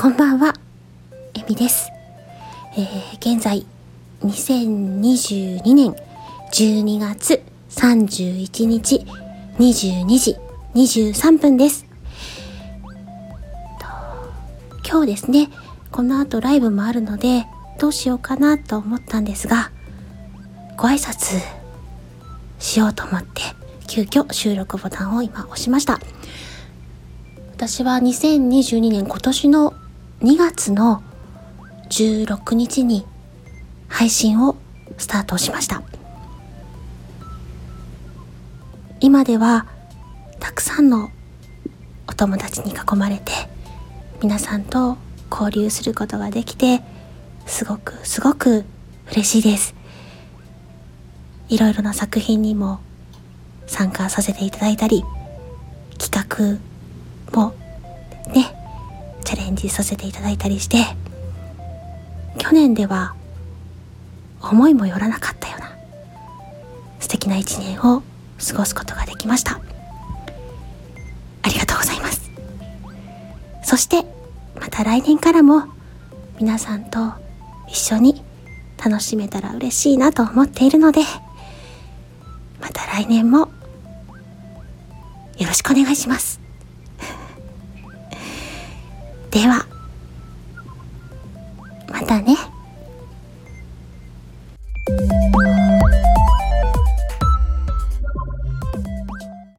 こんばんは、えみです。えー、現在、2022年12月31日22時23分です。今日ですね、この後ライブもあるので、どうしようかなと思ったんですが、ご挨拶しようと思って、急遽収録ボタンを今押しました。私は2022年今年の2月の16日に配信をスタートしました。今ではたくさんのお友達に囲まれて皆さんと交流することができてすごくすごく嬉しいですいろいろな作品にも参加させていただいたり企画チャレンジさせていただいたりして去年では思いもよらなかったような素敵な一年を過ごすことができました。ありがとうございます。そしてまた来年からも皆さんと一緒に楽しめたら嬉しいなと思っているのでまた来年もよろしくお願いします。では。またね。